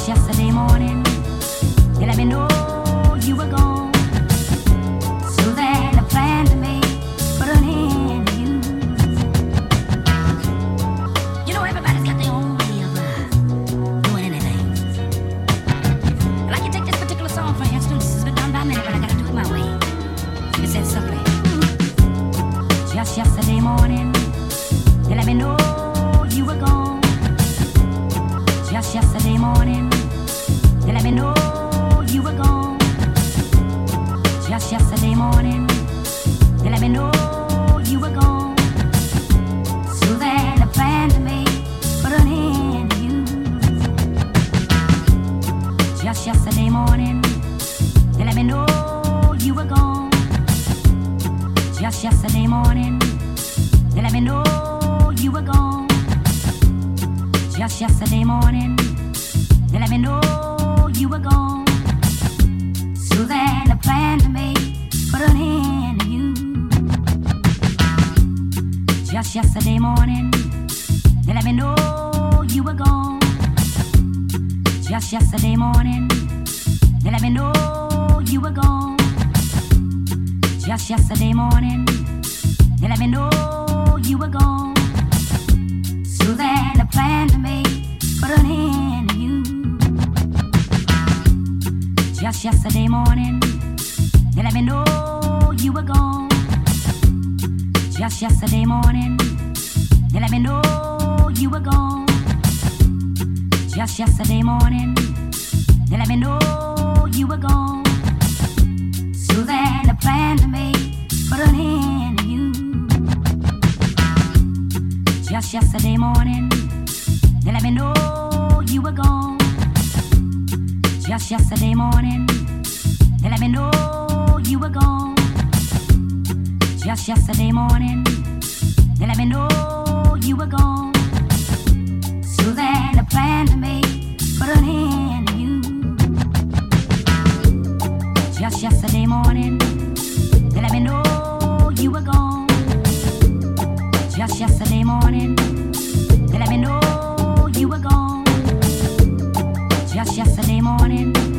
yesterday morning. You let me know. Morning and let me know you were gone. So then the plan to make put an end to you. Just yesterday morning, they let me know you were gone. Just yesterday morning, they let me know you were gone. Just yesterday morning.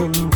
and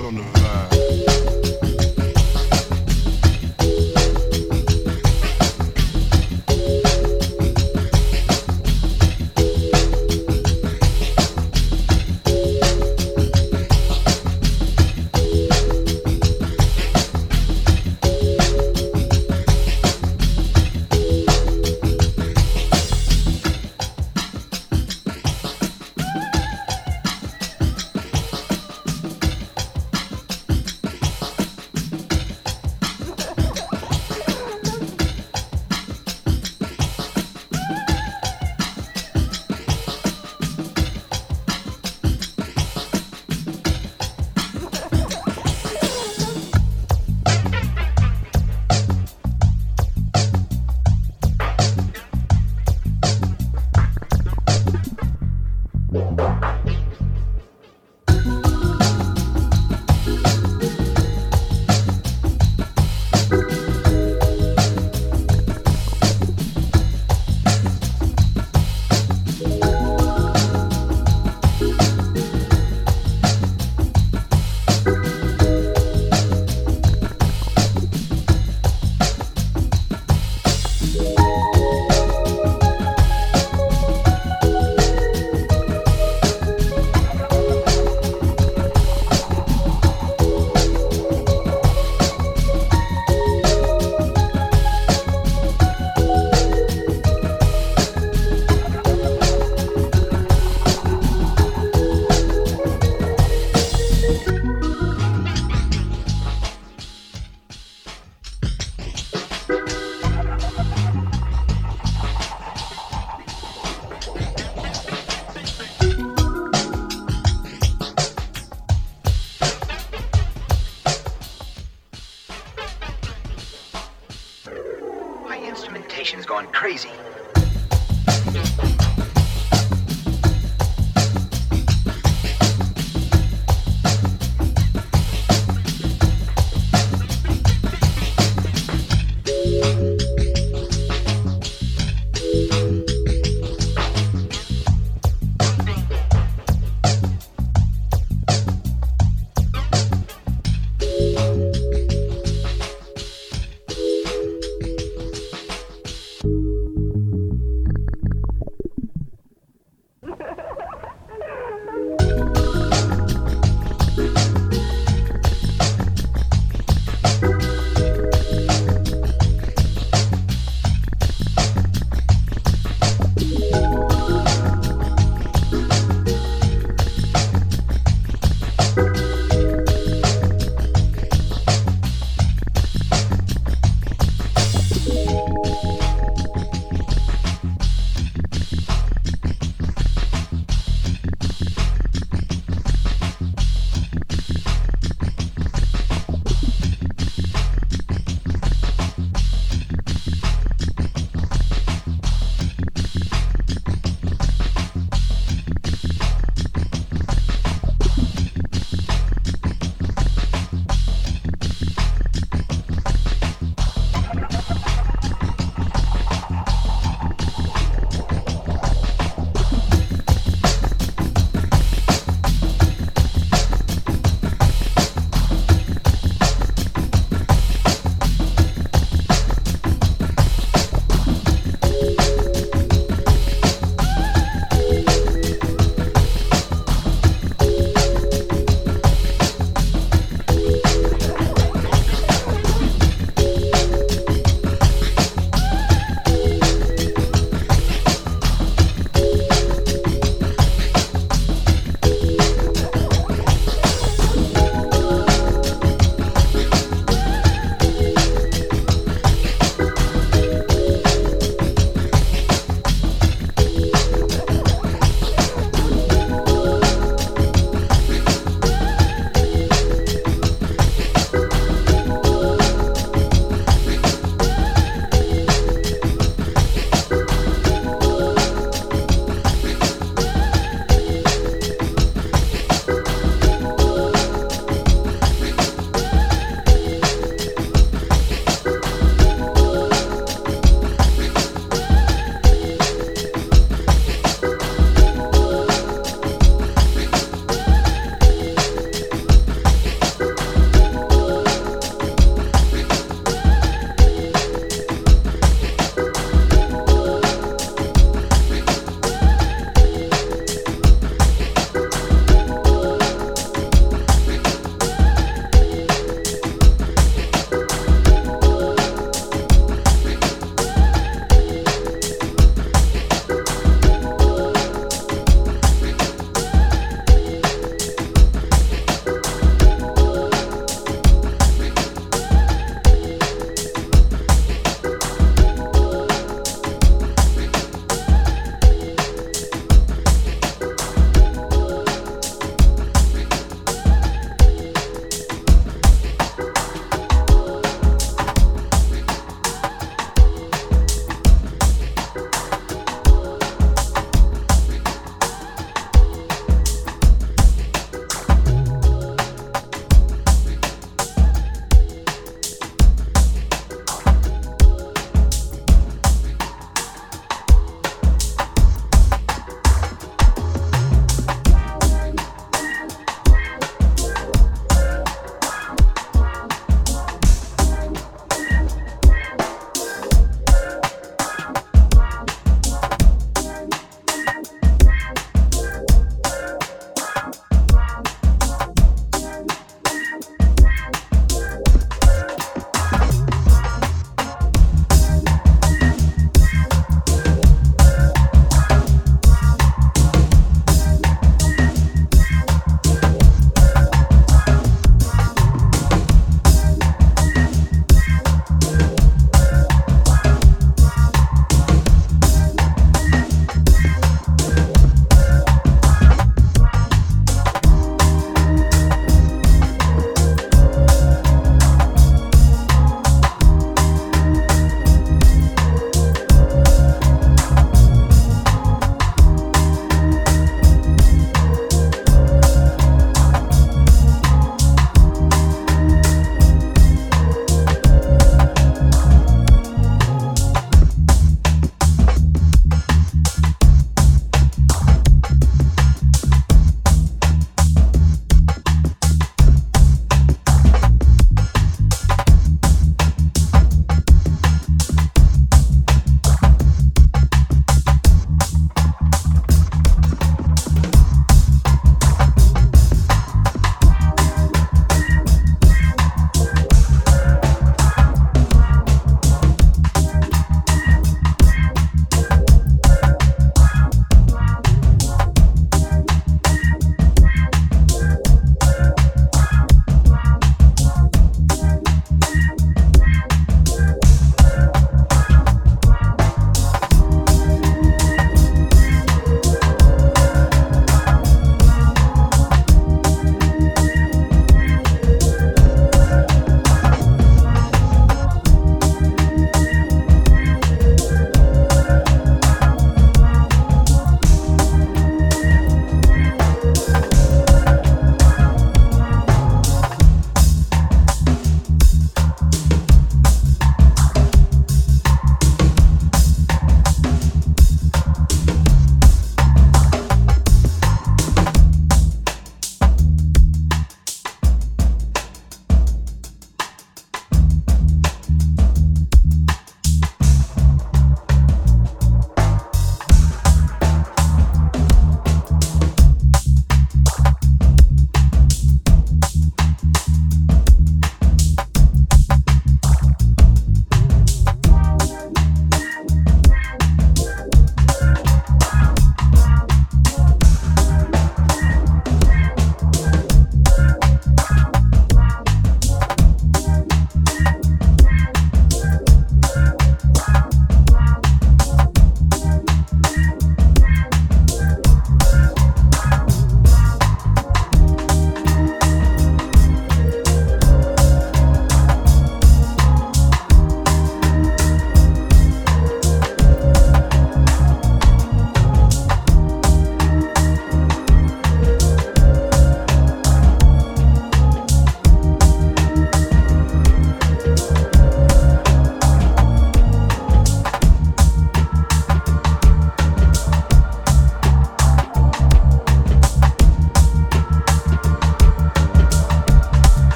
on her.